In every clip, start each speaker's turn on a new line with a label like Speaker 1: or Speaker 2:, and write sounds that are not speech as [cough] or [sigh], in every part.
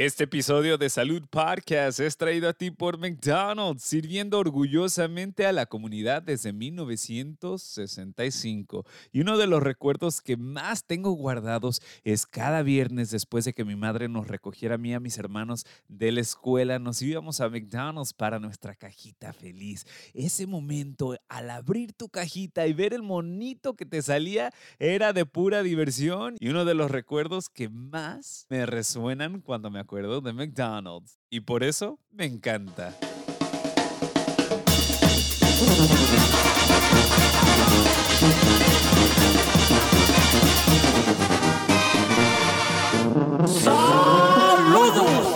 Speaker 1: Este episodio de Salud Podcast es traído a ti por McDonald's, sirviendo orgullosamente a la comunidad desde 1965. Y uno de los recuerdos que más tengo guardados es cada viernes después de que mi madre nos recogiera a mí y a mis hermanos de la escuela, nos íbamos a McDonald's para nuestra cajita feliz. Ese momento, al abrir tu cajita y ver el monito que te salía, era de pura diversión y uno de los recuerdos que más me resuenan cuando me acuerdo de McDonald's y por eso me encanta.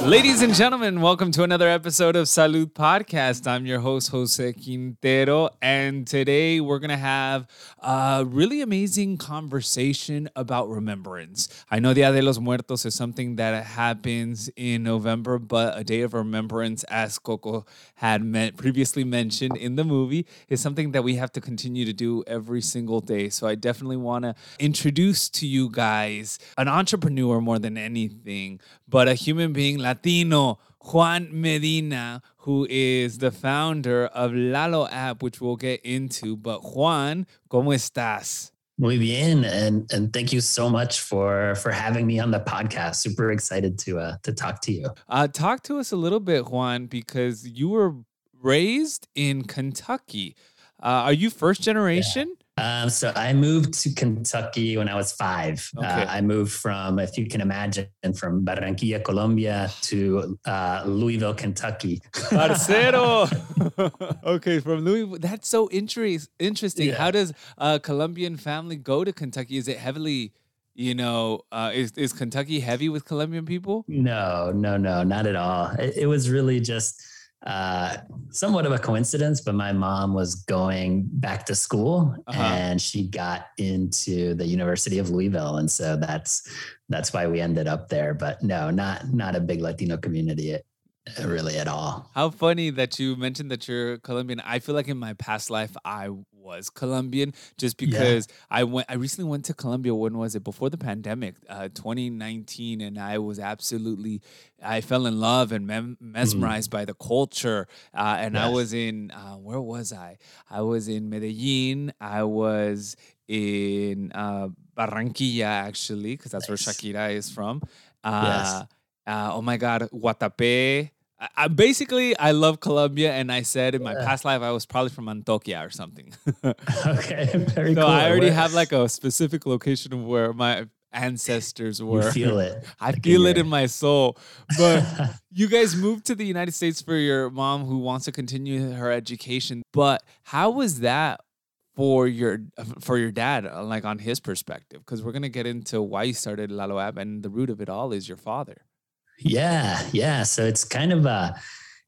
Speaker 1: Ladies and gentlemen, welcome to another episode of Salud Podcast. I'm your host, Jose Quintero, and today we're going to have a really amazing conversation about remembrance. I know Dia de los Muertos is something that happens in November, but a day of remembrance, as Coco had previously mentioned in the movie, is something that we have to continue to do every single day. So I definitely want to introduce to you guys an entrepreneur more than anything, but a human being, Latino, Juan Medina, who is the founder of Lalo app, which we'll get into. But Juan, ¿cómo estás?
Speaker 2: Muy bien, and and thank you so much for for having me on the podcast. Super excited to uh, to talk to you.
Speaker 1: Uh, talk to us a little bit, Juan, because you were raised in Kentucky. Uh, are you first generation?
Speaker 2: Um, so I moved to Kentucky when I was five.
Speaker 1: Okay.
Speaker 2: Uh, I moved from, if you can imagine, from Barranquilla, Colombia to uh, Louisville, Kentucky. [laughs]
Speaker 1: Parcero. [laughs] okay, from Louisville. That's so interest, interesting.
Speaker 2: Yeah.
Speaker 1: How does a Colombian family go to Kentucky? Is it heavily, you know, uh, is, is Kentucky heavy with Colombian people?
Speaker 2: No, no, no, not at all. It, it was really just uh, somewhat of a coincidence, but my mom was going back to school
Speaker 1: Uh-huh.
Speaker 2: and she got into the University of Louisville, and so that's that's why we ended up there. But no, not not a big Latino community, uh, really at all.
Speaker 1: How funny that you mentioned that you're Colombian. I feel like in my past life I was Colombian just
Speaker 2: Yeah.
Speaker 1: because I went I recently went to Colombia when was it before the pandemic uh 2019 and I was absolutely I fell in love and mem- mesmerized by the culture uh, and I was in uh, where was I I was in Medellin I was in uh, Barranquilla actually because that's where Shakira is from
Speaker 2: Yes.
Speaker 1: uh, uh, oh my God, Guatapé. I, I basically I love Colombia, and I said in my
Speaker 2: Yeah.
Speaker 1: past life I was probably from Antioquia or something. [laughs]
Speaker 2: okay, [laughs] very cool.
Speaker 1: I already have like a specific location of where my ancestors were.
Speaker 2: you feel it. [laughs]
Speaker 1: I
Speaker 2: like
Speaker 1: feel it in my soul. But you guys moved to the United States for your mom who wants to continue her education. But how was that for your for your dad, uh, like on his perspective? Because we're gonna get into why you started Lalo App, and the root of it all is your father.
Speaker 2: Yeah, yeah. So it's kind of a,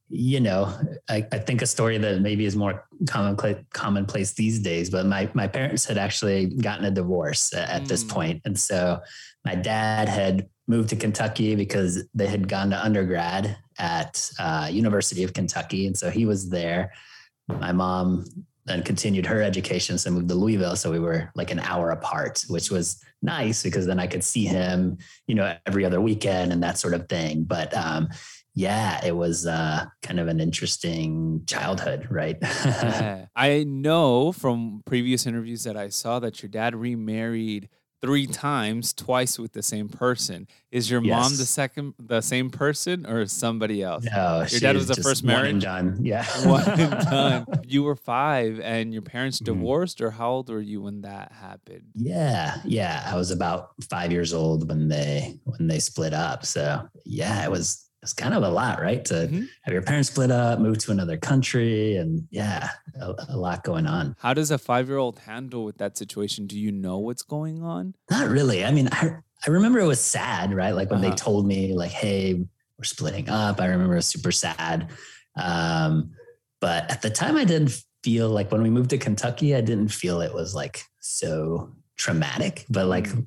Speaker 2: you know, I, I think a story that maybe is more common commonplace these days. But my my parents had actually gotten a divorce at this
Speaker 1: Mm.
Speaker 2: point, and so my dad had moved to Kentucky because they had gone to undergrad at uh, University of Kentucky, and so he was there. My mom then continued her education, so moved to Louisville. So we were like an hour apart, which was nice because then I could see him you know, every other weekend and that sort of thing. But um, yeah, it was uh, kind of an interesting childhood, right? [laughs]
Speaker 1: Yeah. I know from previous interviews that I saw that your dad remarried three times, twice with the same person. Is your mom the second, the same person, or somebody else?
Speaker 2: no,
Speaker 1: Your dad was the first
Speaker 2: one
Speaker 1: marriage?
Speaker 2: and done. Yeah, [laughs]
Speaker 1: One and [laughs] done. You were five, and your parents
Speaker 2: Mhm.
Speaker 1: divorced, or how old were you when that happened?
Speaker 2: Yeah, yeah. I was about five years old when they when they split up. So yeah, it was it's kind of a lot, right? To
Speaker 1: Mhm.
Speaker 2: have your parents split up, move to another country, and yeah, a, a lot going on.
Speaker 1: How does a five-year-old handle with that situation? Do you know what's going on?
Speaker 2: Not really. I mean, I I remember it was sad, right? Like when
Speaker 1: Uh-huh.
Speaker 2: they told me, like, hey, we're splitting up. I remember it was super sad. Um, but at the time, I didn't feel like when we moved to Kentucky, I didn't feel it was like so traumatic. But like
Speaker 1: Mm.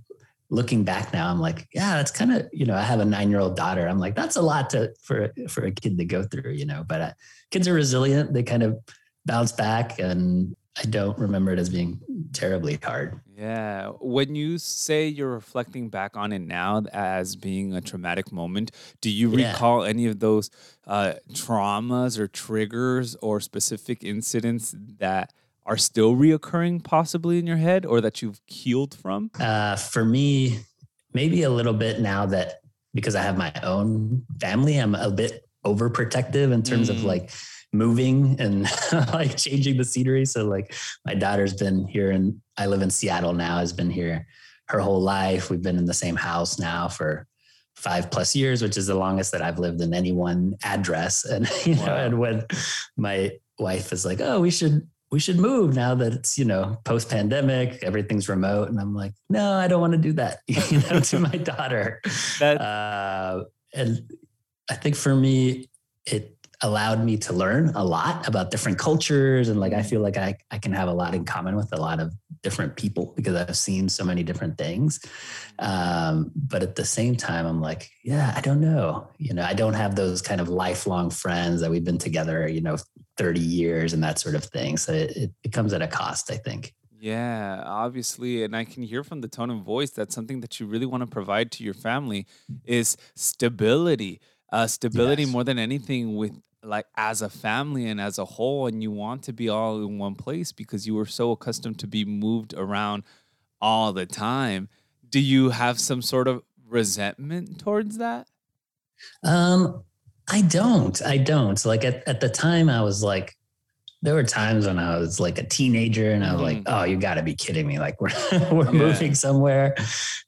Speaker 2: Looking back now, I'm like, yeah, that's kind of you know, I have a nine year old daughter. I'm like, that's a lot to for for a kid to go through, you know. But uh, kids are resilient. They kind of bounce back, and I don't remember it as being terribly hard.
Speaker 1: Yeah. When you say you're reflecting back on it now as being a traumatic moment, do you
Speaker 2: Yeah.
Speaker 1: recall any of those uh, traumas or triggers or specific incidents that are still reoccurring possibly in your head or that you've healed from?
Speaker 2: Uh, for me, maybe a little bit now that because I have my own family, I'm a bit overprotective in terms of
Speaker 1: Mm.
Speaker 2: like moving and [laughs] like changing the scenery. So like my daughter's been here and I live in Seattle now, has been here her whole life. We've been in the same house now for five plus years, which is the longest that I've lived in any one address. [laughs] And you know, and when my wife is like, "Oh, we should we should move now that it's you know post pandemic, everything's remote," and I'm like, "No, I don't want to do that," [laughs] you know, to my [laughs] daughter.
Speaker 1: That
Speaker 2: Uh, and I think for me, it allowed me to learn a lot about different cultures and like I feel like I, I can have a lot in common with a lot of different people because I've seen so many different things. Um, but at the same time, I'm like, yeah, I don't know. You know, I don't have those kind of lifelong friends that we've been together, you know, 30 years and that sort of thing. So it, it, it comes at a cost, I think.
Speaker 1: Yeah, obviously, and I can hear from the tone of voice that something that you really want to provide to your family is stability. Uh, stability
Speaker 2: Yes.
Speaker 1: more than anything with like as a family and as a whole, and you want to be all in one place because you were so accustomed to be moved around all the time. Do you have some sort of resentment towards that?
Speaker 2: Um, I don't. I don't. Like at, at the time, I was like, there were times when I was like a teenager and I was like, oh, you got to be kidding me. Like we're, [laughs] we're
Speaker 1: Yeah.
Speaker 2: moving somewhere.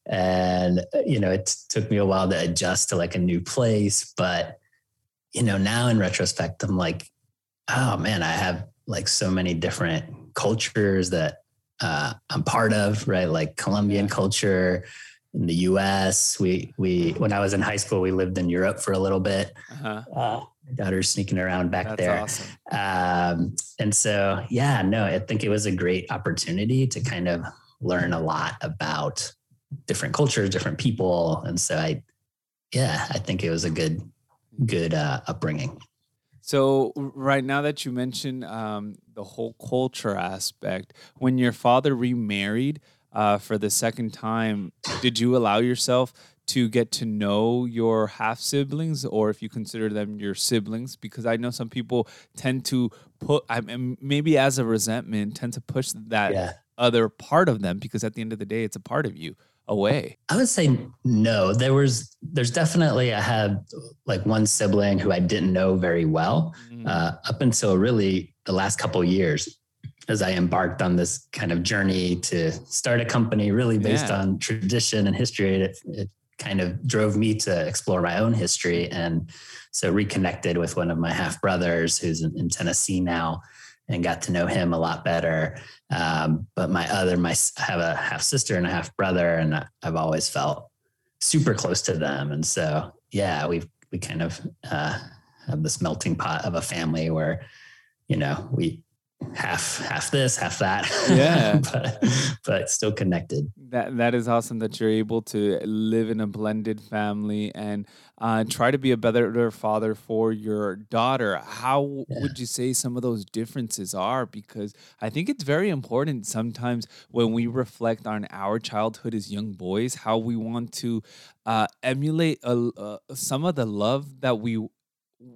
Speaker 2: And, you know, it took me a while to adjust to like a new place. But, you know, now in retrospect, I'm like, oh man, I have like so many different cultures that uh, I'm part of, right? Like Colombian
Speaker 1: Yeah.
Speaker 2: culture, in the US. We we when I was in high school, we lived in Europe for a little bit.
Speaker 1: Uh-huh.
Speaker 2: Uh, my daughter's sneaking around back
Speaker 1: That's
Speaker 2: there.
Speaker 1: awesome.
Speaker 2: Um, and so yeah, no, I think it was a great opportunity to kind of learn a lot about different cultures, different people. And so I yeah, I think it was a good good uh, upbringing.
Speaker 1: So right now that you mentioned um, the whole culture aspect, when your father remarried uh, for the second time, did you allow yourself to get to know your half siblings, or if you consider them your siblings? Because I know some people tend to put, I mean, maybe as a resentment, tend to push that
Speaker 2: Yeah.
Speaker 1: other part of them because at the end of the day, it's a part of you away.
Speaker 2: I would say no. There was there's definitely I had like one sibling who I didn't know very well.
Speaker 1: Mm,
Speaker 2: uh, up until really the last couple of years as I embarked on this kind of journey to start a company really based
Speaker 1: Yeah.
Speaker 2: on tradition and history. It, it kind of drove me to explore my own history and so reconnected with one of my half brothers who's in, in Tennessee now and got to know him a lot better. Um, but my other, my I have a half sister and a half brother, and I've always felt super close to them. And so, yeah, we've we kind of uh, have this melting pot of a family where, you know, we half half this, half that.
Speaker 1: Yeah. [laughs]
Speaker 2: but but still connected.
Speaker 1: That that is awesome that you're able to live in a blended family and uh, try to be a better father for your daughter. How
Speaker 2: Yeah.
Speaker 1: would you say some of those differences are? Because I think it's very important sometimes when we reflect on our childhood as young boys, how we want to uh, emulate a, uh, some of the love that we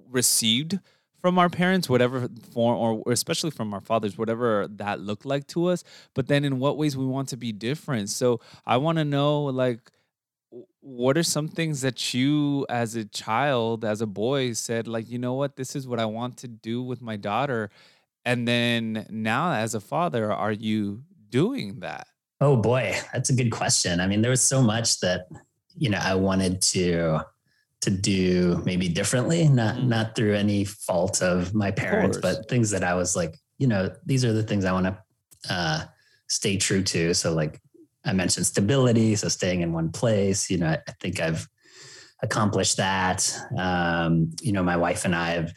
Speaker 1: received from our parents, whatever form, or especially from our fathers, whatever that looked like to us. But then, in what ways we want to be different. So I want to know, like, what are some things that you, as a child, as a boy, said, like, you know what, this is what I want to do with my daughter, and then now, as a father, are you doing that?
Speaker 2: Oh boy, that's a good question. I mean, there was so much that you know I wanted to to do maybe differently, not
Speaker 1: Mm.
Speaker 2: not through any fault of my parents,
Speaker 1: course.
Speaker 2: but things that I was like, you know, these are the things I want to uh, stay true to. So like I mentioned stability, so staying in one place. You know, I, I think I've accomplished that. Um, you know, my wife and I have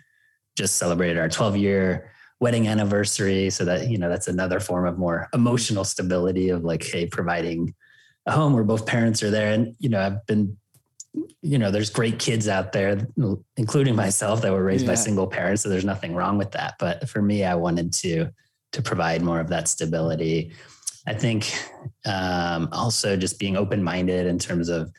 Speaker 2: just celebrated our 12 year wedding anniversary, so that you know that's another form of more emotional stability of like, hey, providing a home where both parents are there. And you know, I've been you know, there's great kids out there, including myself, that were raised yeah. by single parents. So there's nothing wrong with that. But for me, I wanted to to provide more of that stability. I think um, also just being open minded in terms of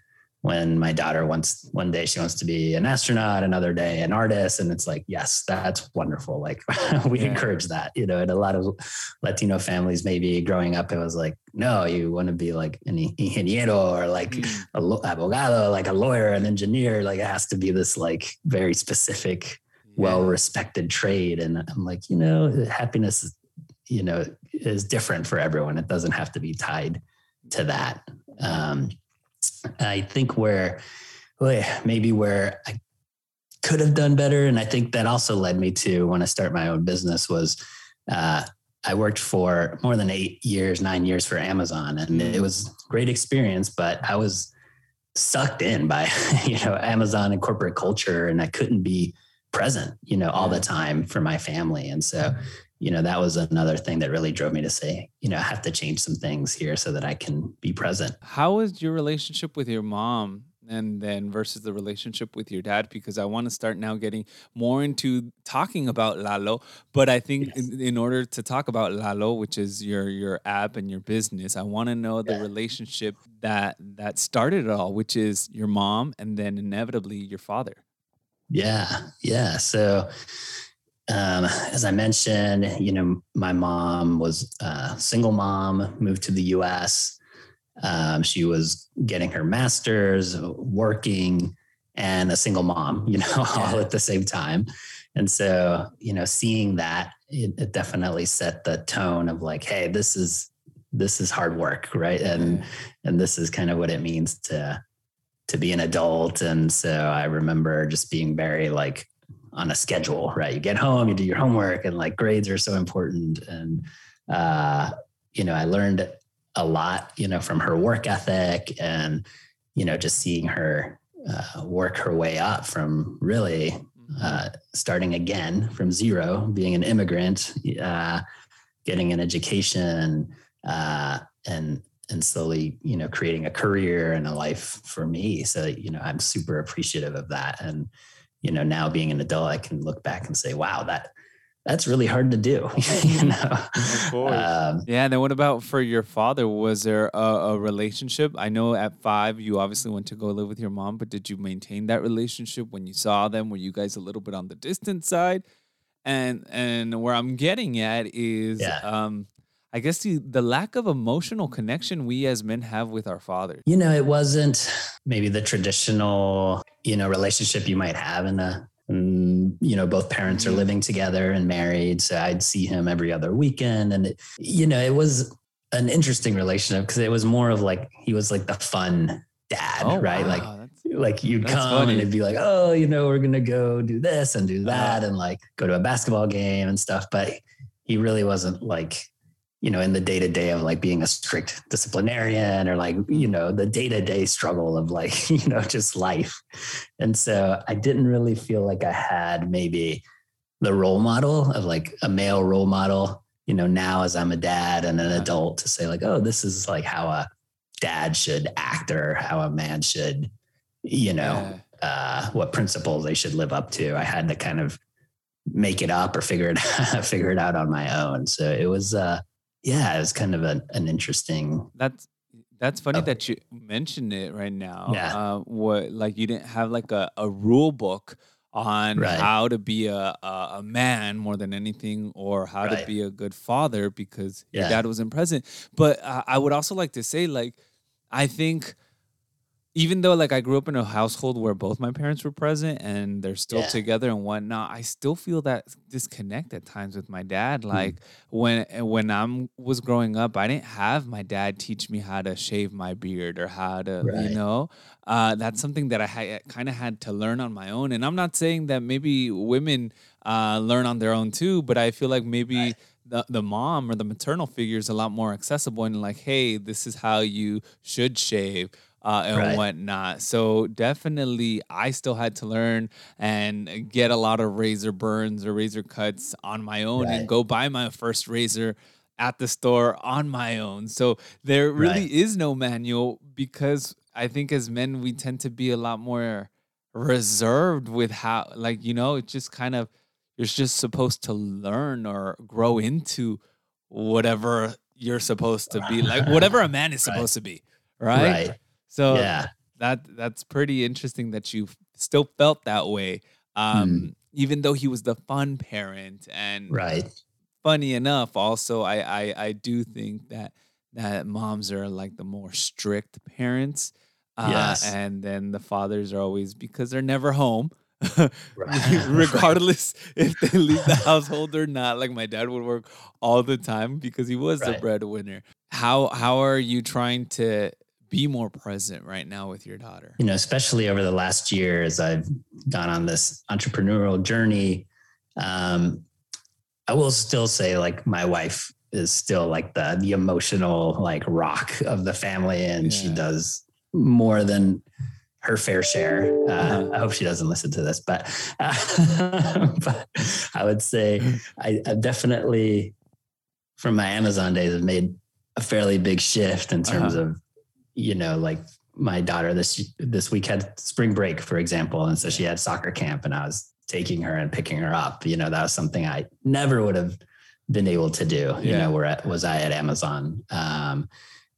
Speaker 2: when my daughter wants one day she wants to be an astronaut another day an artist and it's like yes that's wonderful like [laughs] we yeah. encourage that you know and a lot of latino families maybe growing up it was like no you want to be like an ingeniero or like mm. a abogado like a lawyer an engineer like it has to be this like very specific yeah. well respected trade and i'm like you know happiness you know is different for everyone. It doesn't have to be tied to that. Um, I think where maybe where I could have done better, and I think that also led me to when I start my own business was uh, I worked for more than eight years, nine years for Amazon, and it was great experience. But I was sucked in by [laughs] you know Amazon and corporate culture, and I couldn't be present, you know, all the time for my family. And so you know, that was another thing that really drove me to say, you know, I have to change some things here so that I can be present.
Speaker 1: How is your relationship with your mom and then versus the relationship with your dad? Because I want to start now getting more into talking about Lalo. But I think yes. in, in, order to talk about Lalo, which is your your app and your business, I want to know the yeah. relationship that that started it all, which is your mom and then inevitably your father.
Speaker 2: Yeah. Yeah. So um, as I mentioned, you know, my mom was a single mom, moved to the US. Um, she was getting her master's, working, and a single mom, [laughs] you know, all at the same time. And so, you know, seeing that, it, it definitely set the tone of like, hey, this is this is hard work, right? And and this is kind of what it means to to be an adult. And so I remember just being very like on a schedule, right? You get home, you do your homework, and like grades are so important. And uh, you know, I learned a lot, you know, from her work ethic and you know, just seeing her uh, work her way up from really mm-hmm. uh, starting again from zero, being an immigrant, uh, getting an education, uh, and and slowly, you know, creating a career and a life for me. So, you know, I'm super appreciative of that. And you know, now being an adult, I can look back and say, wow, that that's really hard to do. [laughs] you know?
Speaker 1: Of course. Um, yeah. And then what about for your father? Was there a, a, relationship? I know at five, you obviously went to go live with your mom, but did you maintain that relationship when you saw them? Were you guys a little bit on the distant side? And and where I'm getting at is yeah. um, I guess the the lack of emotional connection we as men have with our fathers.
Speaker 2: You know, it wasn't maybe the traditional, you know, relationship you might have in a you know both parents are mm-hmm. living together and married so i'd see him every other weekend and it, you know it was an interesting relationship because it was more of like he was like the fun dad oh, right wow. like that's, like you'd come funny. and it'd be like oh you know we're gonna go do this and do that uh, and like go to a basketball game and stuff but he really wasn't like you know, in the day to day of like being a strict disciplinarian or like, you know, the day to day struggle of like, [laughs] you know, just life. And so I didn't really feel like I had maybe the role model of like a male role model, you know, now as I'm a dad and an adult to say like, oh, this is like how a dad should act or how a man should, you know, uh, what principles they should live up to. I had to kind of make it up or figure it [laughs] figure it out on my own. So it was uh yeah, it was kind of a, an interesting.
Speaker 1: That's that's funny oh. that you mentioned it right now.
Speaker 2: Yeah.
Speaker 1: Uh, what like you didn't have like a, a rule book on right. how to be a, a, a man more than anything, or how right. to be a good father because yeah. your dad wasn't present. But uh, I would also like to say, like, I think even though like I grew up in a household where both my parents were present and they're still yeah. together and whatnot, I still feel that disconnect at times with my dad. Hmm. Like mm. when when I was growing up, I didn't have my dad teach me how to shave my beard or how to, right. you know, uh, that's something that I ha- kind of had to learn on my own. And I'm not saying that maybe women uh, learn on their own too, but I feel like maybe. Right the, the mom or the maternal figure is a lot more accessible and like, hey, this is how you should shave. Uh, and
Speaker 2: Right.
Speaker 1: whatnot. So definitely, I still had to learn and get a lot of razor burns or razor cuts on my own, and go buy my first razor at the store on my own. So there really
Speaker 2: Right.
Speaker 1: is no manual because I think as men we tend to be a lot more reserved with how like you know it's just kind of you're just supposed to learn or grow into whatever you're supposed to be like whatever a [laughs] man is
Speaker 2: Right.
Speaker 1: supposed to be right,
Speaker 2: Right.
Speaker 1: So
Speaker 2: yeah.
Speaker 1: that that's pretty interesting that you still felt that way um even though he was the fun parent and
Speaker 2: Right.
Speaker 1: funny enough also I, I i do think that that moms are like the more strict parents uh,
Speaker 2: Yes.
Speaker 1: and then the fathers are always because they're never home [laughs] [laughs]
Speaker 2: Right.
Speaker 1: regardless if they leave the household or not like my dad would work all the time because he was the breadwinner how how are you trying to be more present right now with your daughter
Speaker 2: you know, especially over the last year as I've gone on this entrepreneurial journey, um, I will still say like my wife is still like the the emotional like rock of the family, and she does more than her fair share. Uh,
Speaker 1: Uh-huh.
Speaker 2: I hope she doesn't listen to this, but, uh, [laughs] but I would say I, I definitely from my Amazon days have made a fairly big shift in terms
Speaker 1: Uh-huh.
Speaker 2: of you know like my daughter this this week had spring break for example and so she had soccer camp and i was taking her and picking her up. You know that was something i never would have been able to do. You
Speaker 1: Yeah.
Speaker 2: know where was i at amazon? Um,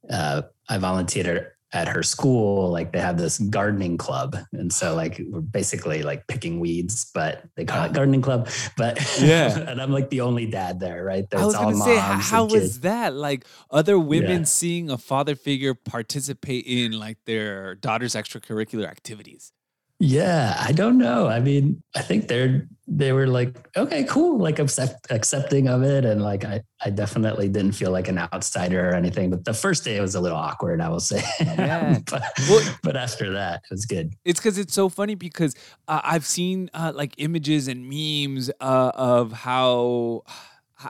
Speaker 2: uh, i volunteered at her school like they have this gardening club and so like we're basically like picking weeds but they call it gardening club but
Speaker 1: Yeah. [laughs]
Speaker 2: and i'm like the only dad there right
Speaker 1: I was gonna say, h-
Speaker 2: moms and
Speaker 1: how was that? Like other women
Speaker 2: Yeah.
Speaker 1: seeing a father figure participate in like their daughter's extracurricular activities.
Speaker 2: Yeah, I don't know. I mean, I think they're they were like, okay, cool, like accept, accepting of it, and like I I definitely didn't feel like an outsider or anything. But the first day it was a little awkward, I will say. [laughs]
Speaker 1: Yeah.
Speaker 2: but,
Speaker 1: Well-
Speaker 2: but after that, it was good.
Speaker 1: It's because it's so funny because uh, I've seen uh, like images and memes uh, of how.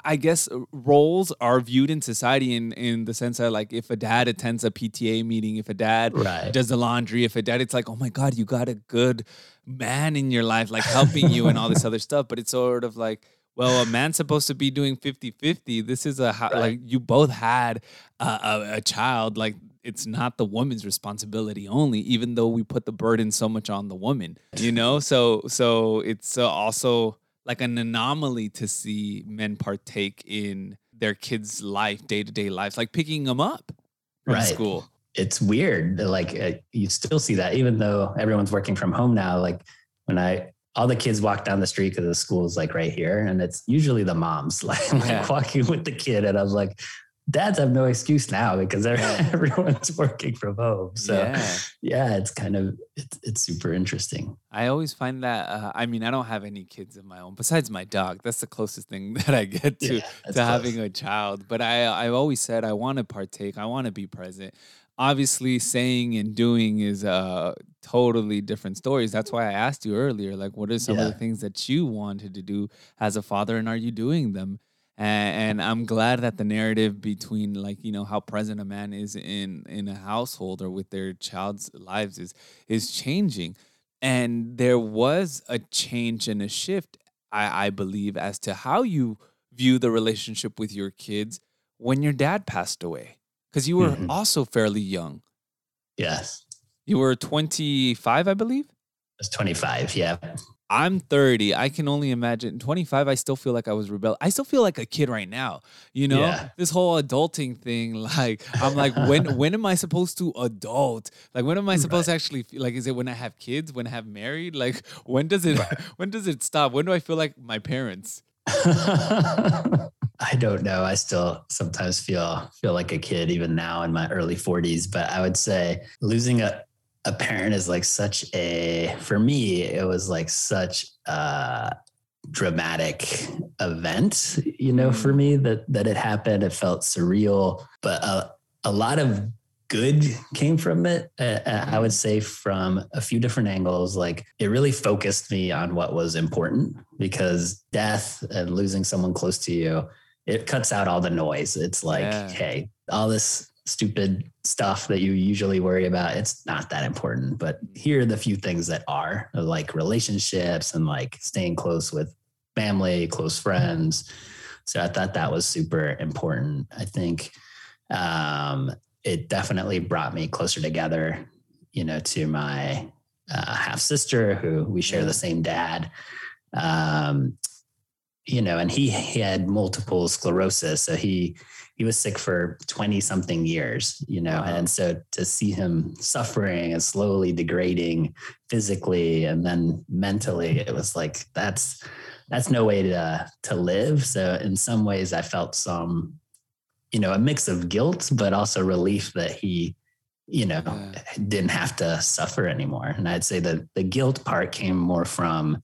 Speaker 1: I guess uh, roles are viewed in society in, in the sense that like if a dad attends a PTA meeting, if a dad
Speaker 2: Right.
Speaker 1: does the laundry, if a dad, it's like, oh my God, you got a good man in your life, like helping you and all this other stuff. But it's sort of like, well, a man's supposed to be doing 50 50. This is a,
Speaker 2: Right.
Speaker 1: like, you both had a, a, a child. Like, it's not the woman's responsibility only, even though we put the burden so much on the woman, you know? So, so it's uh, also like an anomaly to see men partake in their kids' life, day to day lives, like picking them up from
Speaker 2: Right.
Speaker 1: school.
Speaker 2: It's weird. Like uh, you still see that, even though everyone's working from home now. Like when I all the kids walk down the street because the school is like right here, and it's usually the moms [laughs] like, like walking with the kid, and I was like, dads have no excuse now because [laughs] everyone's working from home. So
Speaker 1: yeah.
Speaker 2: yeah, it's kind of it's it's super interesting.
Speaker 1: I always find that. Uh, I mean, I don't have any kids of my own besides my dog. That's the closest thing [laughs] that I get to
Speaker 2: Yeah,
Speaker 1: to
Speaker 2: close.
Speaker 1: having a child. But I, I've always said I want to partake. I want to be present. Obviously, saying and doing is uh totally different stories. That's why I asked you earlier, like, what are some of the things that you wanted to do as a father, and are you doing them? And, and I'm glad that the narrative between like you know how present a man is in in a household or with their child's lives is is changing. And there was a change and a shift I, I believe as to how you view the relationship with your kids when your dad passed away. Because you were
Speaker 2: Mhm.
Speaker 1: also fairly young.
Speaker 2: Yes,
Speaker 1: you were 25 i believe?
Speaker 2: I was twenty five. Yeah,
Speaker 1: i'm 30 i can only imagine 25 i still feel like i was rebel i still feel like a kid right now you know?
Speaker 2: Yeah.
Speaker 1: this whole adulting thing [laughs] like i'm like when [laughs] when am i supposed to adult? Like when am i supposed to actually feel like is it when i have kids when i have married? Like when does it [laughs] when does it stop? When do i feel like my parents?
Speaker 2: I don't know. I still sometimes feel feel like a kid even now in my early 40s, but I would say losing a a parent is like such a for me it was like such a dramatic event, you know, for mm. me that that it happened. It felt surreal, but a, a lot of good came from it. I would mm. say from a few different angles. Like it really focused me on what was important because death and losing someone close to you it cuts out all the noise. It's like,
Speaker 1: Yeah.
Speaker 2: hey, all this stupid stuff that you usually worry about, it's not that important. But here are the few things that are like relationships and like staying close with family, close friends. So I thought that was super important. I think um, it definitely brought me closer together, you know, to my uh, half sister who we share the same dad. Um, you know, and he, he had multiple sclerosis. So he, he was sick for 20 something years, you know,
Speaker 1: Wow.
Speaker 2: and so to see him suffering and slowly degrading physically and then mentally, it was like, that's, that's no way to, to live. So in some ways I felt some, you know, a mix of guilt, but also relief that he, you know,
Speaker 1: Yeah.
Speaker 2: didn't have to suffer anymore. And I'd say that the guilt part came more from,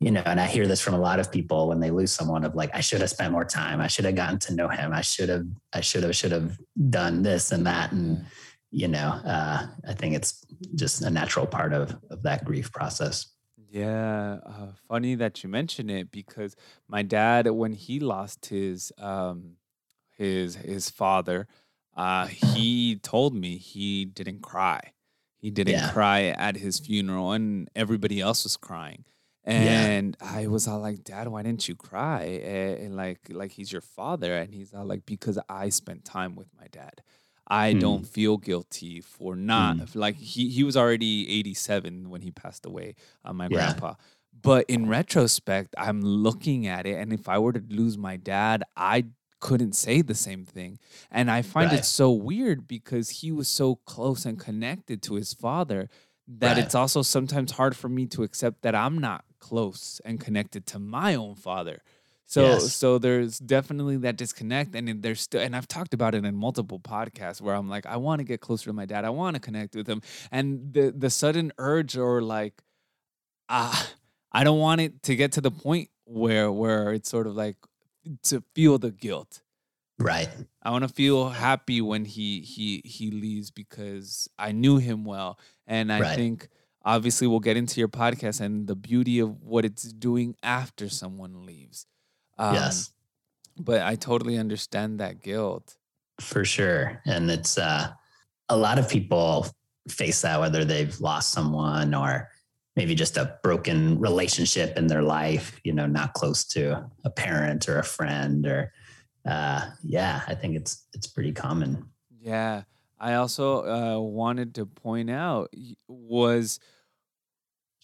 Speaker 2: you know, and I hear this from a lot of people when they lose someone of like, I should have spent more time. I should have gotten to know him. I should have, I should have, should have done this and that. And, you know, uh, I think it's just a natural part of, of that grief process.
Speaker 1: Yeah, uh, funny that you mention it because my dad, when he lost his um, his his father, uh, he told me he didn't cry. He didn't
Speaker 2: Yeah.
Speaker 1: cry at his funeral, and everybody else was crying.
Speaker 2: Yeah.
Speaker 1: And I was all like, "Dad, why didn't you cry?" And, and like, like he's your father, and he's all like, "Because I spent time with my dad. I
Speaker 2: Hmm.
Speaker 1: don't feel guilty for not
Speaker 2: Hmm.
Speaker 1: like he he was already 87 when he passed away, uh, my
Speaker 2: Yeah.
Speaker 1: grandpa. But in retrospect, I'm looking at it, and if I were to lose my dad, I couldn't say the same thing. And I find
Speaker 2: Right.
Speaker 1: it so weird because he was so close and connected to his father that
Speaker 2: Right.
Speaker 1: it's also sometimes hard for me to accept that I'm not close and connected to my own father. So
Speaker 2: Yes.
Speaker 1: so there's definitely that disconnect and there's still and I've talked about it in multiple podcasts where I'm like I want to get closer to my dad. I want to connect with him and the the sudden urge or like ah I don't want it to get to the point where where it's sort of like to feel the guilt.
Speaker 2: Right.
Speaker 1: I want to feel happy when he he he leaves because I knew him well, and I
Speaker 2: Right.
Speaker 1: think obviously we'll get into your podcast and the beauty of what it's doing after someone leaves. Um,
Speaker 2: yes.
Speaker 1: but I totally understand that guilt.
Speaker 2: For sure. And it's uh, a lot of people face that, whether they've lost someone or maybe just a broken relationship in their life, you know, not close to a parent or a friend or uh, yeah, I think it's it's pretty common.
Speaker 1: Yeah. I also uh, wanted to point out was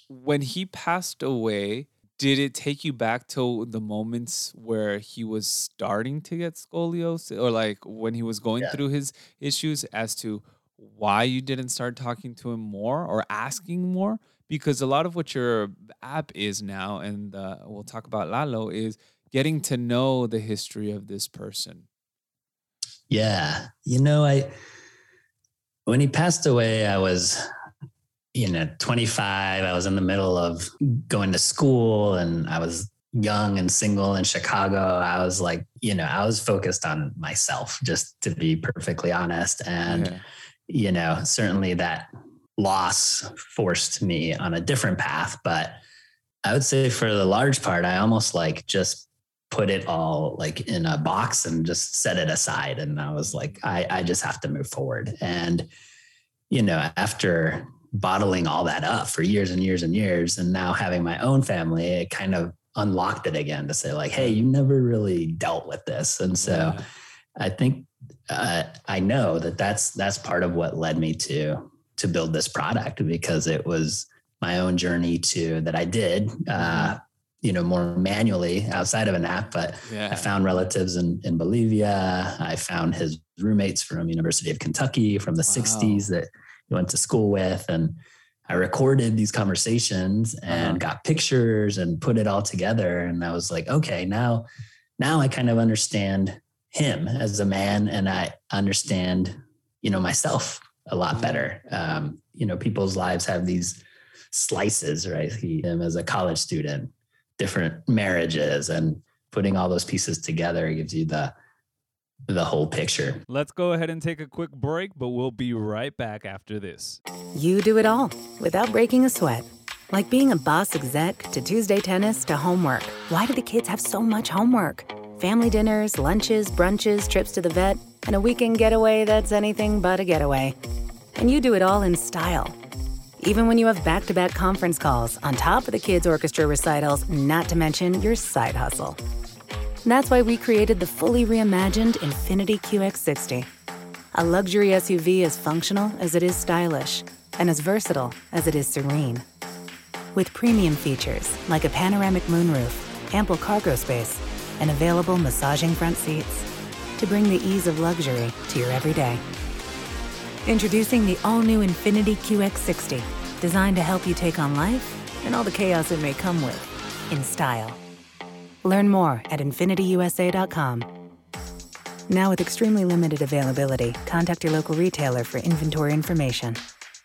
Speaker 1: when he passed away, did it take you back to the moments where he was starting to get scoliosis or like when he was going
Speaker 2: Yeah.
Speaker 1: through his issues as to why you didn't start talking to him more or asking more? Because a lot of what your app is now, and uh, we'll talk about Lalo, is getting to know the history of this person.
Speaker 2: Yeah. You know, I when he passed away, I was, you know, 25. I was in the middle of going to school and I was young and single in Chicago. I was like, you know, I was focused on myself, just to be perfectly honest. And,
Speaker 1: Yeah.
Speaker 2: you know, certainly that loss forced me on a different path. But I would say for the large part, I almost like just put it all like in a box and just set it aside. And I was like, I, I just have to move forward. And, you know, after bottling all that up for years and years and years, and now having my own family, it kind of unlocked it again to say, like, hey, you never really dealt with this. And so
Speaker 1: Yeah.
Speaker 2: I think uh, I know that that's that's part of what led me to to build this product because it was my own journey to that I did, uh, you know, more manually outside of an app. But
Speaker 1: yeah.
Speaker 2: I found relatives in, in Bolivia. I found his roommates from University of Kentucky from the
Speaker 1: Wow.
Speaker 2: 60s that went to school with. And I recorded these conversations and
Speaker 1: Uh-huh.
Speaker 2: got pictures and put it all together. And I was like, okay, now, now I kind of understand him as a man and I understand, you know, myself a lot better. Um, you know, people's lives have these slices, right? He, him as a college student, different marriages and putting all those pieces together gives you the the whole picture.
Speaker 1: Let's go ahead and take a quick break, but we'll be right back after this.
Speaker 3: You do it all without breaking a sweat. Like being a boss exec to Tuesday tennis to homework. Why do the kids have so much homework? Family dinners, lunches, brunches, trips to the vet, and a weekend getaway that's anything but a getaway. And you do it all in style. Even when you have back to back conference calls on top of the kids' orchestra recitals, not to mention your side hustle. That's why we created the fully reimagined Infiniti QX60, a luxury SUV as functional as it is stylish and as versatile as it is serene. With premium features like a panoramic moonroof, ample cargo space, and available massaging front seats to bring the ease of luxury to your everyday. Introducing the all new Infiniti QX60, designed to help you take on life and all the chaos it may come with in style. Learn more at infinitiusa.com. Now, with extremely limited availability, contact your local retailer for inventory information.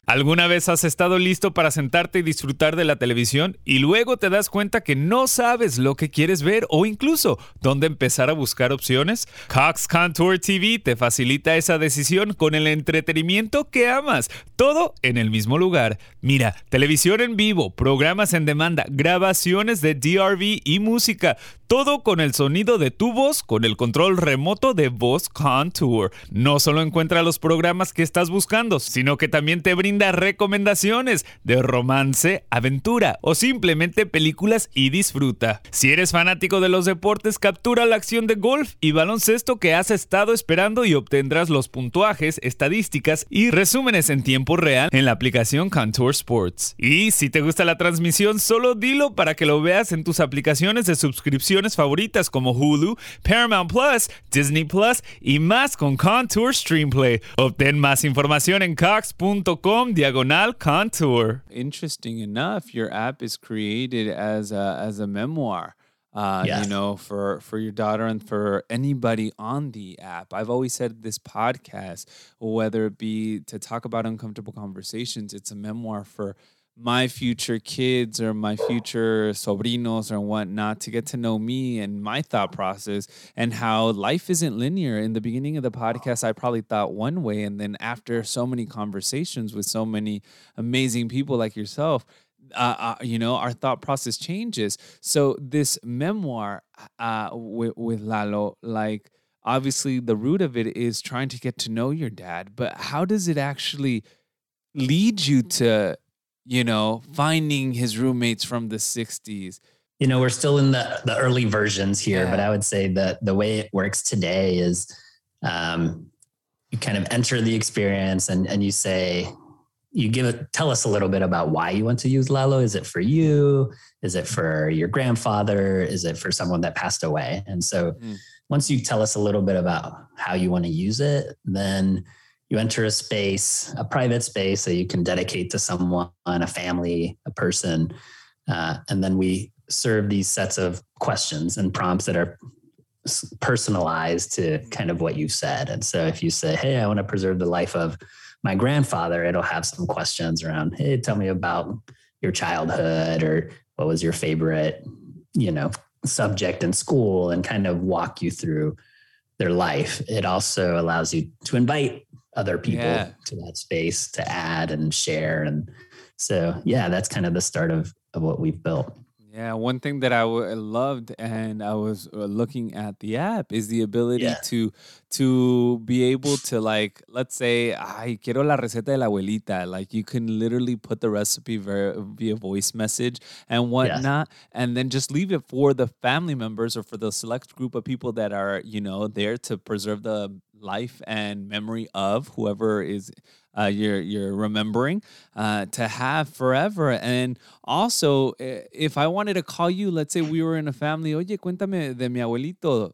Speaker 4: ¿Alguna vez has estado listo para sentarte y disfrutar de la televisión y luego te das cuenta que no sabes lo que quieres ver o incluso dónde empezar a buscar opciones? Cox Contour TV te facilita esa decisión con el entretenimiento que amas, todo en el mismo lugar. Mira, televisión en vivo, programas en demanda, grabaciones de DRV y música, todo con el sonido de tu voz con el control remoto de Voz Contour. No solo encuentra los programas que estás buscando, sino que también te brinda recomendaciones de romance, aventura o simplemente películas y disfruta. Si eres fanático de los deportes, captura la acción de golf y baloncesto que has estado esperando y obtendrás los puntuajes, estadísticas y resúmenes en tiempo real en la aplicación Contour Sports. Y si te gusta la transmisión, solo dilo para que lo veas en tus aplicaciones de suscripción favoritas como Hulu, Paramount Plus, Disney Plus y más con Contour Streamplay. Obtén más información en cox.com diagonal contour.
Speaker 1: Interesting enough, your app is created as a, as a memoir. Uh,
Speaker 2: Yes.
Speaker 1: you know, for for your daughter and for anybody on the app. I've always said this podcast, whether it be to talk about uncomfortable conversations, it's a memoir for my future kids or my future sobrinos or whatnot to get to know me and my thought process and how life isn't linear. In the beginning of the podcast, I probably thought one way, and then after so many conversations with so many amazing people like yourself, uh, uh, you know, our thought process changes. So this memoir uh, with, with Lalo, like obviously the root of it is trying to get to know your dad, but how does it actually lead you to, you know, finding his roommates from the '60s?
Speaker 2: you know we're still in the the early versions here but i would say that the way it works today is um, you kind of enter the experience and and you say you give it tell us a little bit about why you want to use lalo. Is it for you? Is it for your grandfather? Is it for someone that passed away? And so
Speaker 1: Mm.
Speaker 2: once you tell us a little bit about how you want to use it then you enter a space a private space that you can dedicate to someone a family a person uh, and then we serve these sets of questions and prompts that are personalized to kind of what you said. And so if you say, Hey, I want to preserve the life of my grandfather, it'll have some questions around, Hey, tell me about your childhood or what was your favorite, you know, subject in school and kind of walk you through their life. It also allows you to invite other people
Speaker 1: Yeah.
Speaker 2: to that space to add and share. And so, yeah, that's kind of the start of, of what we've built.
Speaker 1: Yeah, one thing that I w- loved and I was uh, looking at the app is the ability
Speaker 2: Yeah.
Speaker 1: to to be able to like let's say ay quiero la receta de la abuelita like you can literally put the recipe via, via voice message and whatnot and then just leave it for the family members or for the select group of people that are you know there to preserve the life and memory of whoever is uh, you're you're remembering uh, to have forever. And also, if I wanted to call you, let's say we were in a family, oye, cuéntame de mi abuelito,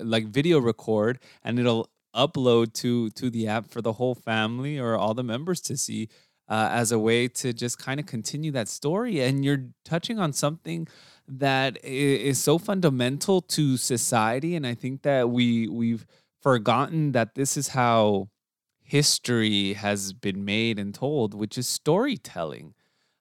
Speaker 1: like video record, and it'll upload to to the app for the whole family or all the members to see. Uh, as a way to just kind of continue that story, and you're touching on something that is, is so fundamental to society, and I think that we we've forgotten that this is how history has been made and told, which is storytelling.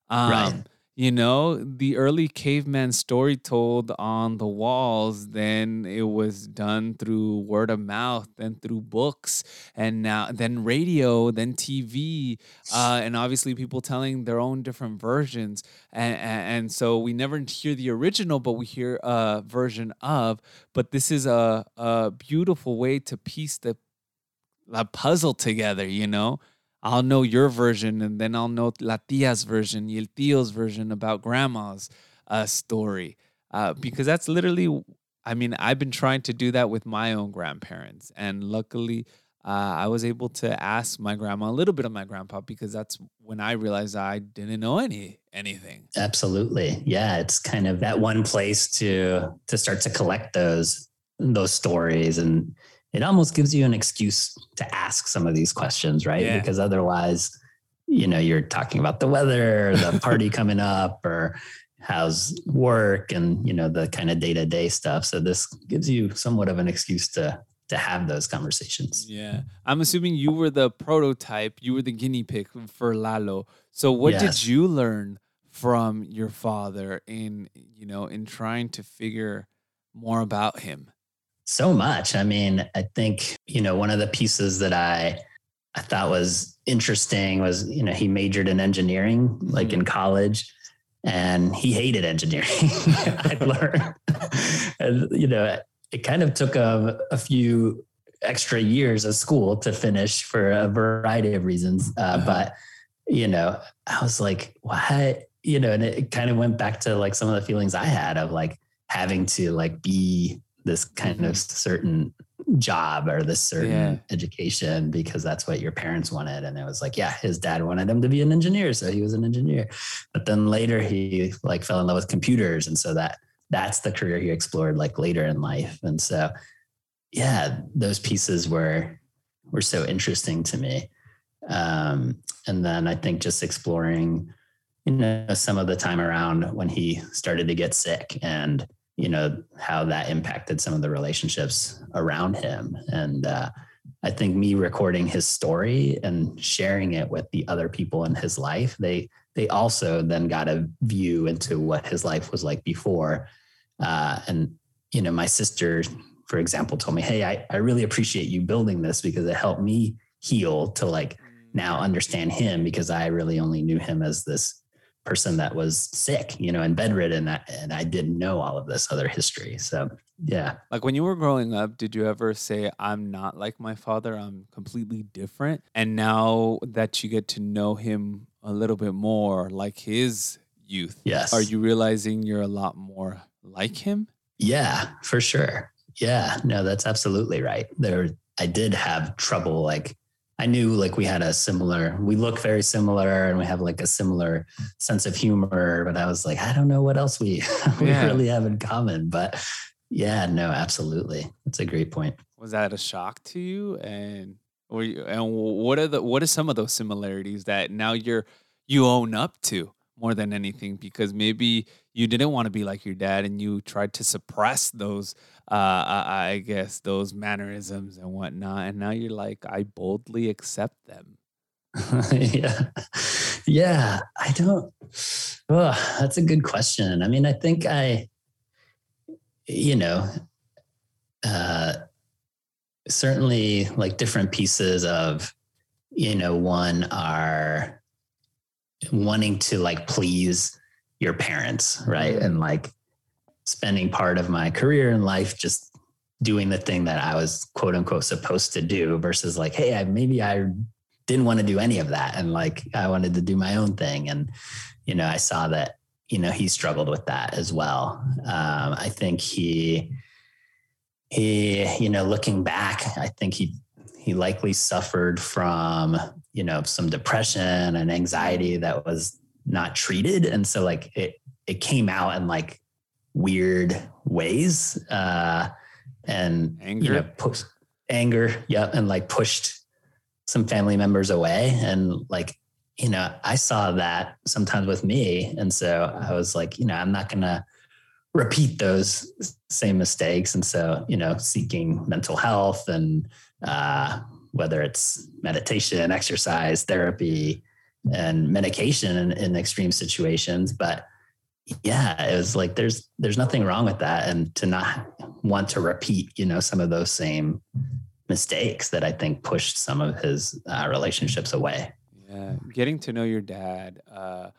Speaker 1: Um,
Speaker 2: Right.
Speaker 1: You know, the early caveman story told on the walls, then it was done through word of mouth, then through books, and now then radio, then TV, uh, and obviously people telling their own different versions. And, and, and, so we never hear the original, but we hear a version of. But this is a, a beautiful way to piece the, the puzzle together, you know? I'll know your version and then I'll know La Tia's version, y el tío's version about grandma's uh, story. Uh, because that's literally, I mean, I've been trying to do that with my own grandparents. And luckily, uh, I was able to ask my grandma a little bit of my grandpa because that's when I realized I didn't know any anything.
Speaker 2: Absolutely, yeah. It's kind of that one place to to start to collect those those stories and it almost gives you an excuse to ask some of these questions, right? Yeah. Because otherwise, you know, you're talking about the weather, the [laughs] party coming up, or how's work and you know the kind of day-to-day stuff so this gives you somewhat of an excuse to to have those conversations
Speaker 1: yeah i'm assuming you were the prototype you were the guinea pig for lalo so what yes. did you learn from your father in you know in trying to figure more about him
Speaker 2: so much. I mean, I think, you know, one of the pieces that I I thought was interesting was, you know, he majored in engineering like mm-hmm. in college and he hated engineering. [laughs] I [laughs] learned. and you know, it kind of took a, a, few extra years of school to finish for a variety of reasons. Uh, uh-huh. But, you know, I was like, what? You know, and it kind of went back to like some of the feelings I had of like having to like be this kind of mm-hmm. certain job or this certain yeah. education because that's what your parents wanted. And it was like, yeah, his dad wanted him to be an engineer. So he was an engineer. But then later he like fell in love with computers. And so that that's the career he explored like later in life. And so yeah, those pieces were were so interesting to me. Um, and then I think just exploring, you know, some of the time around when he started to get sick and you know how that impacted some of the relationships around him. And uh, i think me recording his story and sharing it with the other people in his life they they also then got a view into what his life was like before. Uh, and you know my sister for example told me hey I, I really appreciate you building this because it helped me heal to like now understand him because i really only knew him as this person that was sick, you know, and bedridden, and I didn't know all of this other history. So, yeah.
Speaker 1: Like when you were growing up, did you ever say, I'm not like my father, I'm completely different? And now that you get to know him a little bit more, like his youth,
Speaker 2: yes.
Speaker 1: are you realizing you're a lot more like him?
Speaker 2: Yeah, for sure. Yeah, no, that's absolutely right. There, I did have trouble like I knew like we had a similar, we look very similar and we have like a similar sense of humor, but I was like, I don't know what else we, [laughs] we yeah. really have in common. But yeah, no, absolutely. That's a great point.
Speaker 1: Was that a shock to you? And or and what are the what are some of those similarities that now you're you own up to more than anything? Because maybe you didn't want to be like your dad and you tried to suppress those uh, I guess those mannerisms and whatnot. And now you're like, I boldly accept them. [laughs]
Speaker 2: yeah. Yeah. I don't, oh, that's a good question. I mean, I think I, you know, uh, certainly like different pieces of, you know, one are wanting to like please your parents, right? Mm-hmm. And like spending part of my career in life just doing the thing that I was quote unquote supposed to do versus like, hey, I, maybe I didn't want to do any of that and like I wanted to do my own thing. And you know, I saw that you know he struggled with that as well. Um, I think he he you know looking back, I think he he likely suffered from you know some depression and anxiety that was not treated, and so like it it came out and like weird ways uh, and
Speaker 1: anger.
Speaker 2: you know push, anger yep and like pushed some family members away and like you know i saw that sometimes with me and so i was like you know i'm not gonna repeat those same mistakes and so you know seeking mental health and uh, whether it's meditation exercise therapy and medication in, in extreme situations. But yeah, it was like there's there's nothing wrong with that, and to not want to repeat, you know, some of those same mistakes that I think pushed some of his uh, relationships away.
Speaker 1: Yeah, getting to know your dad uh,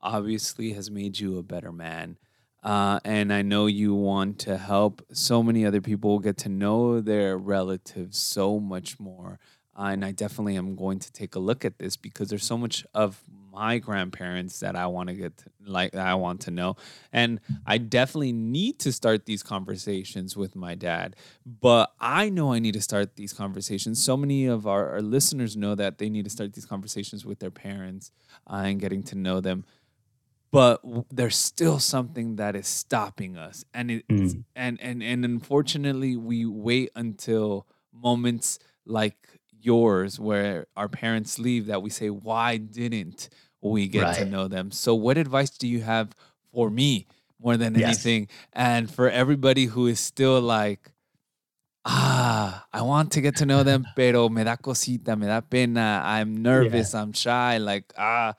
Speaker 1: obviously has made you a better man. Uh, and I know you want to help so many other people get to know their relatives so much more. Uh, and I definitely am going to take a look at this because there's so much of my grandparents that I want to get to, like I want to know, and I definitely need to start these conversations with my dad. But I know I need to start these conversations. So many of our, our listeners know that they need to start these conversations with their parents uh, and getting to know them. But w- there's still something that is stopping us, and it mm. and and and unfortunately, we wait until moments like yours where our parents leave that we say why didn't we get right. to know them so what advice do you have for me more than yes. anything and for everybody who is still like ah i want to get to know them [laughs] pero me da cosita me da pena i'm nervous yeah. i'm shy like ah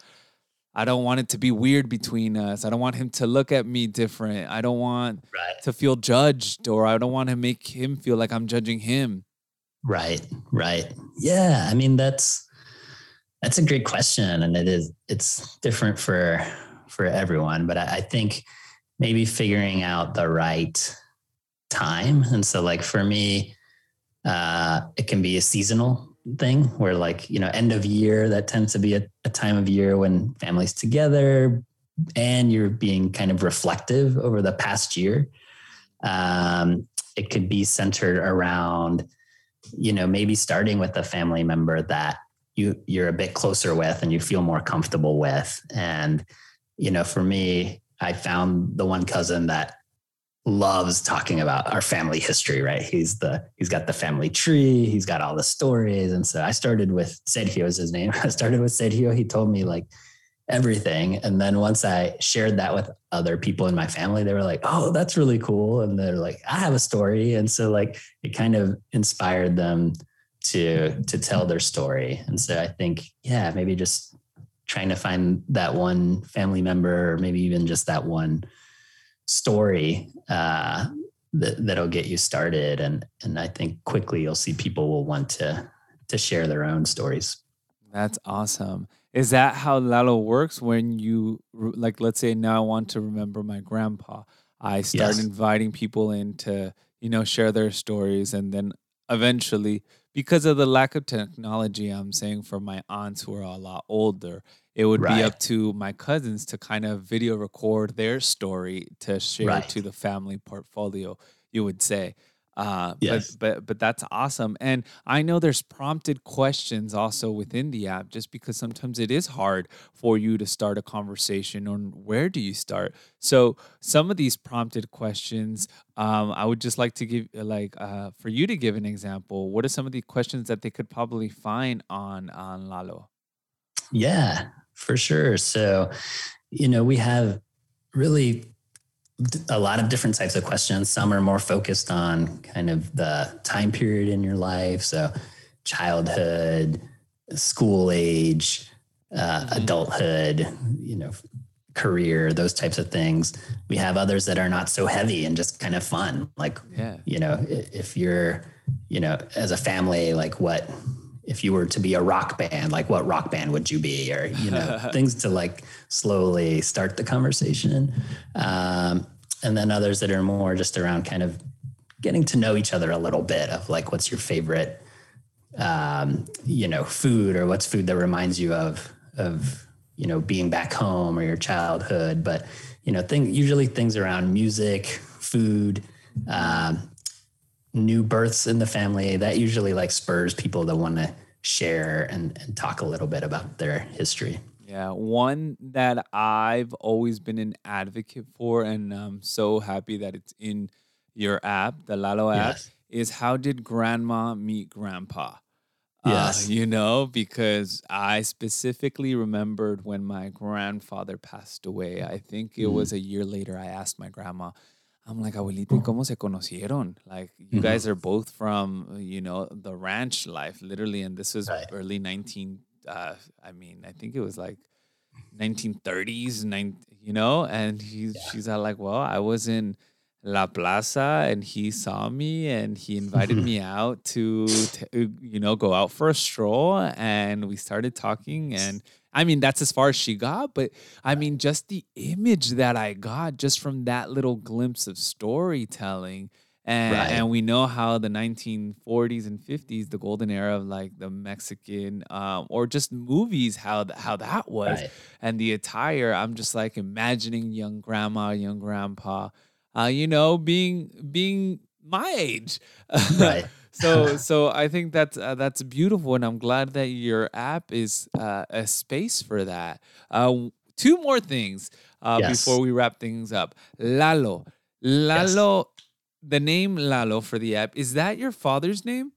Speaker 1: I don't want it to be weird between us. I don't want him to look at me different. I don't want right. to feel judged or I don't want to make him feel like I'm judging him.
Speaker 2: Right, right. Yeah, I mean that's that's a great question, and it is it's different for for everyone. But I, I think maybe figuring out the right time, and so like for me, uh, it can be a seasonal thing where like you know end of year that tends to be a, a time of year when families together and you're being kind of reflective over the past year. Um, it could be centered around you know, maybe starting with a family member that you you're a bit closer with and you feel more comfortable with. And, you know, for me, I found the one cousin that loves talking about our family history, right? He's the he's got the family tree, he's got all the stories. And so I started with Sergio is his name. [laughs] I started with Sergio. He told me like everything. And then once I shared that with other people in my family, they were like, oh, that's really cool. And they're like, I have a story. And so like it kind of inspired them to to tell their story. And so I think, yeah, maybe just trying to find that one family member or maybe even just that one story uh, that, that'll get you started. And and I think quickly you'll see people will want to to share their own stories.
Speaker 1: That's awesome. Is that how Lalo works when you like let's say now I want to remember my grandpa. I start yes. inviting people in to, you know, share their stories and then eventually because of the lack of technology, I'm saying for my aunts who are a lot older, it would right. be up to my cousins to kind of video record their story to share right. to the family portfolio, you would say. Uh, yes. but, but but that's awesome. And I know there's prompted questions also within the app, just because sometimes it is hard for you to start a conversation on where do you start. So some of these prompted questions, um, I would just like to give like uh, for you to give an example. What are some of the questions that they could probably find on on Lalo?
Speaker 2: Yeah, for sure. So, you know, we have really a lot of different types of questions. Some are more focused on kind of the time period in your life. So, childhood, school age, uh, mm-hmm. adulthood, you know, career, those types of things. We have others that are not so heavy and just kind of fun. Like, yeah. you know, if you're, you know, as a family, like what if you were to be a rock band, like what rock band would you be? Or, you know, [laughs] things to like slowly start the conversation. Um, and then others that are more just around kind of getting to know each other a little bit of like, what's your favorite, um, you know, food or what's food that reminds you of, of, you know, being back home or your childhood. But, you know, thing, usually things around music, food, um, new births in the family that usually like spurs people to want to share and, and talk a little bit about their history.
Speaker 1: Yeah, one that I've always been an advocate for, and I'm so happy that it's in your app, the Lalo app, yes. is how did grandma meet grandpa? Uh, yes. Uh, you know, because I specifically remembered when my grandfather passed away. I think it mm. was a year later. I asked my grandma, I'm like, abuelita, ¿cómo se conocieron? Like, you mm-hmm. guys are both from, you know, the ranch life, literally. And this was right. early 19 uh, I mean, I think it was like 1930s, nine, you know, and he's yeah. she's like, well, I was in La Plaza and he saw me and he invited [laughs] me out to, to, you know, go out for a stroll and we started talking and I mean, that's as far as she got, but I mean, just the image that I got just from that little glimpse of storytelling and, right. and we know how the 1940s and 50s, the golden era of like the Mexican um, or just movies, how how that was, right. and the attire. I'm just like imagining young grandma, young grandpa, uh, you know, being being my age. [laughs] Right. So [laughs] so I think that's uh, that's beautiful, and I'm glad that your app is uh, a space for that. Uh, two more things uh, yes. before we wrap things up. Lalo, Lalo. Yes the name Lalo for the app, is that your father's name?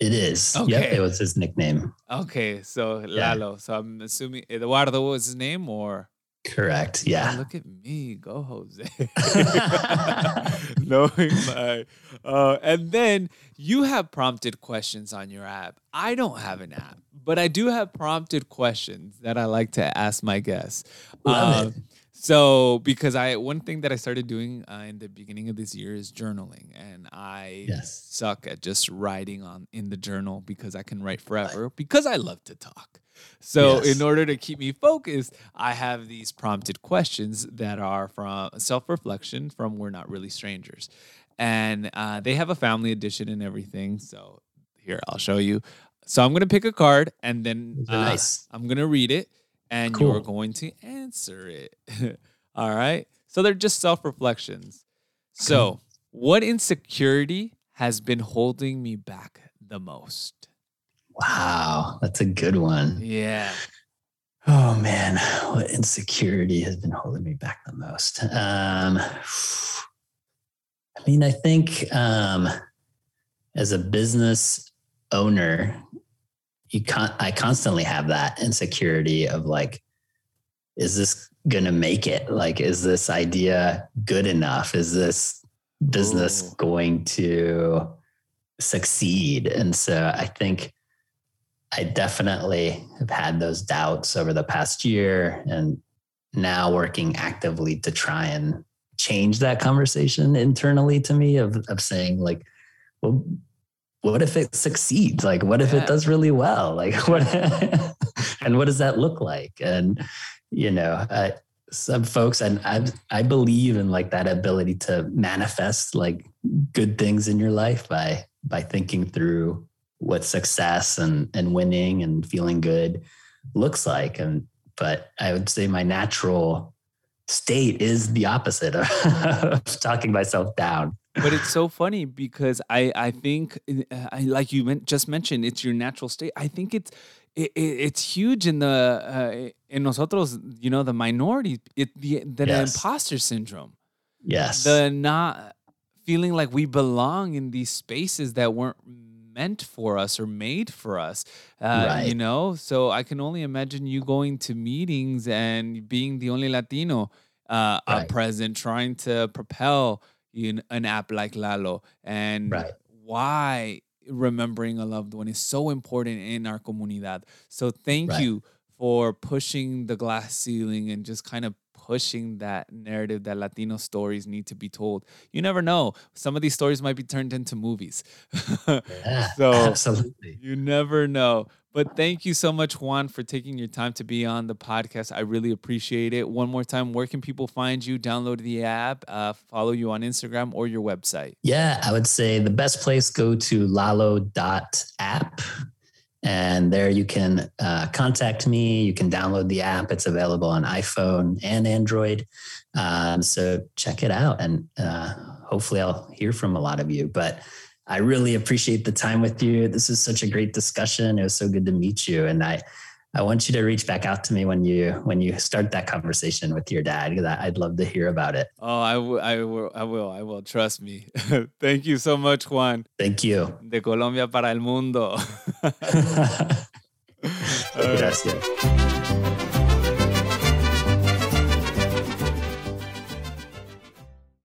Speaker 2: It is. Okay. Yep, it was his nickname.
Speaker 1: Okay, so Lalo. Yeah. So I'm assuming Eduardo was his name or
Speaker 2: Correct. Yeah.
Speaker 1: Oh, look at me. Go Jose. [laughs] [laughs] Knowing my uh, and then you have prompted questions on your app. I don't have an app, but I do have prompted questions that I like to ask my guests.
Speaker 2: Love it. Um,
Speaker 1: so because I one thing that I started doing uh, in the beginning of this year is journaling, and I
Speaker 2: yes.
Speaker 1: suck at just writing on in the journal because I can write forever because I love to talk. So yes. in order to keep me focused, I have these prompted questions that are from self-reflection from We're Not Really Strangers, and uh, they have a family edition and everything. So here I'll show you. So I'm gonna pick a card and then uh, nice. I'm gonna read it and cool. you're going to answer it. [laughs] All right. So they're just self reflections. So, what insecurity has been holding me back the most?
Speaker 2: Wow, that's a good one.
Speaker 1: Yeah.
Speaker 2: Oh man, what insecurity has been holding me back the most? Um, I mean, I think um, as a business owner, you con- I constantly have that insecurity of like, is this going to make it? Like, is this idea good enough? Is this business Ooh. going to succeed? And so I think I definitely have had those doubts over the past year and now working actively to try and change that conversation internally to me of, of saying like, well, what if it succeeds? Like, what if yeah. it does really well? Like, [laughs] what, and what does that look like? And, you know, uh, some folks, and I, I believe in like that ability to manifest like good things in your life by, by thinking through what success and, and winning and feeling good looks like. And, but I would say my natural state is the opposite of, [laughs] of talking myself down
Speaker 1: but it's so funny because I I think I like you just mentioned it's your natural state. I think it's it, it's huge in the uh, in nosotros you know the minority it the the yes. imposter syndrome.
Speaker 2: Yes,
Speaker 1: the not feeling like we belong in these spaces that weren't meant for us or made for us. Uh, right. You know, so I can only imagine you going to meetings and being the only Latino uh, right. present, trying to propel in an app like Lalo and
Speaker 2: right.
Speaker 1: why remembering a loved one is so important in our comunidad. So thank you for pushing the glass ceiling and just kind of pushing that narrative that Latino stories need to be told. You never know. Some of these stories might be turned into movies. [laughs]
Speaker 2: yeah, so absolutely.
Speaker 1: You never know. But thank you so much, Juan, for taking your time to be on the podcast. I really appreciate it. One more time, where can people find you? Download the app, uh, follow you on Instagram or your website.
Speaker 2: Yeah, I would say the best place go to lalo.app. And there you can uh, contact me. You can download the app. It's available on iPhone and Android. Um, so check it out. And uh, hopefully, I'll hear from a lot of you. But I really appreciate the time with you. This is such a great discussion. It was so good to meet you. And I, I want you to reach back out to me when you when you start that conversation with your dad because I'd love to hear about it.
Speaker 1: Oh, I, w- I will, I will, I will. Trust me. [laughs] Thank you so much, Juan.
Speaker 2: Thank you.
Speaker 1: De Colombia para el mundo. [laughs] [laughs]
Speaker 2: Gracias.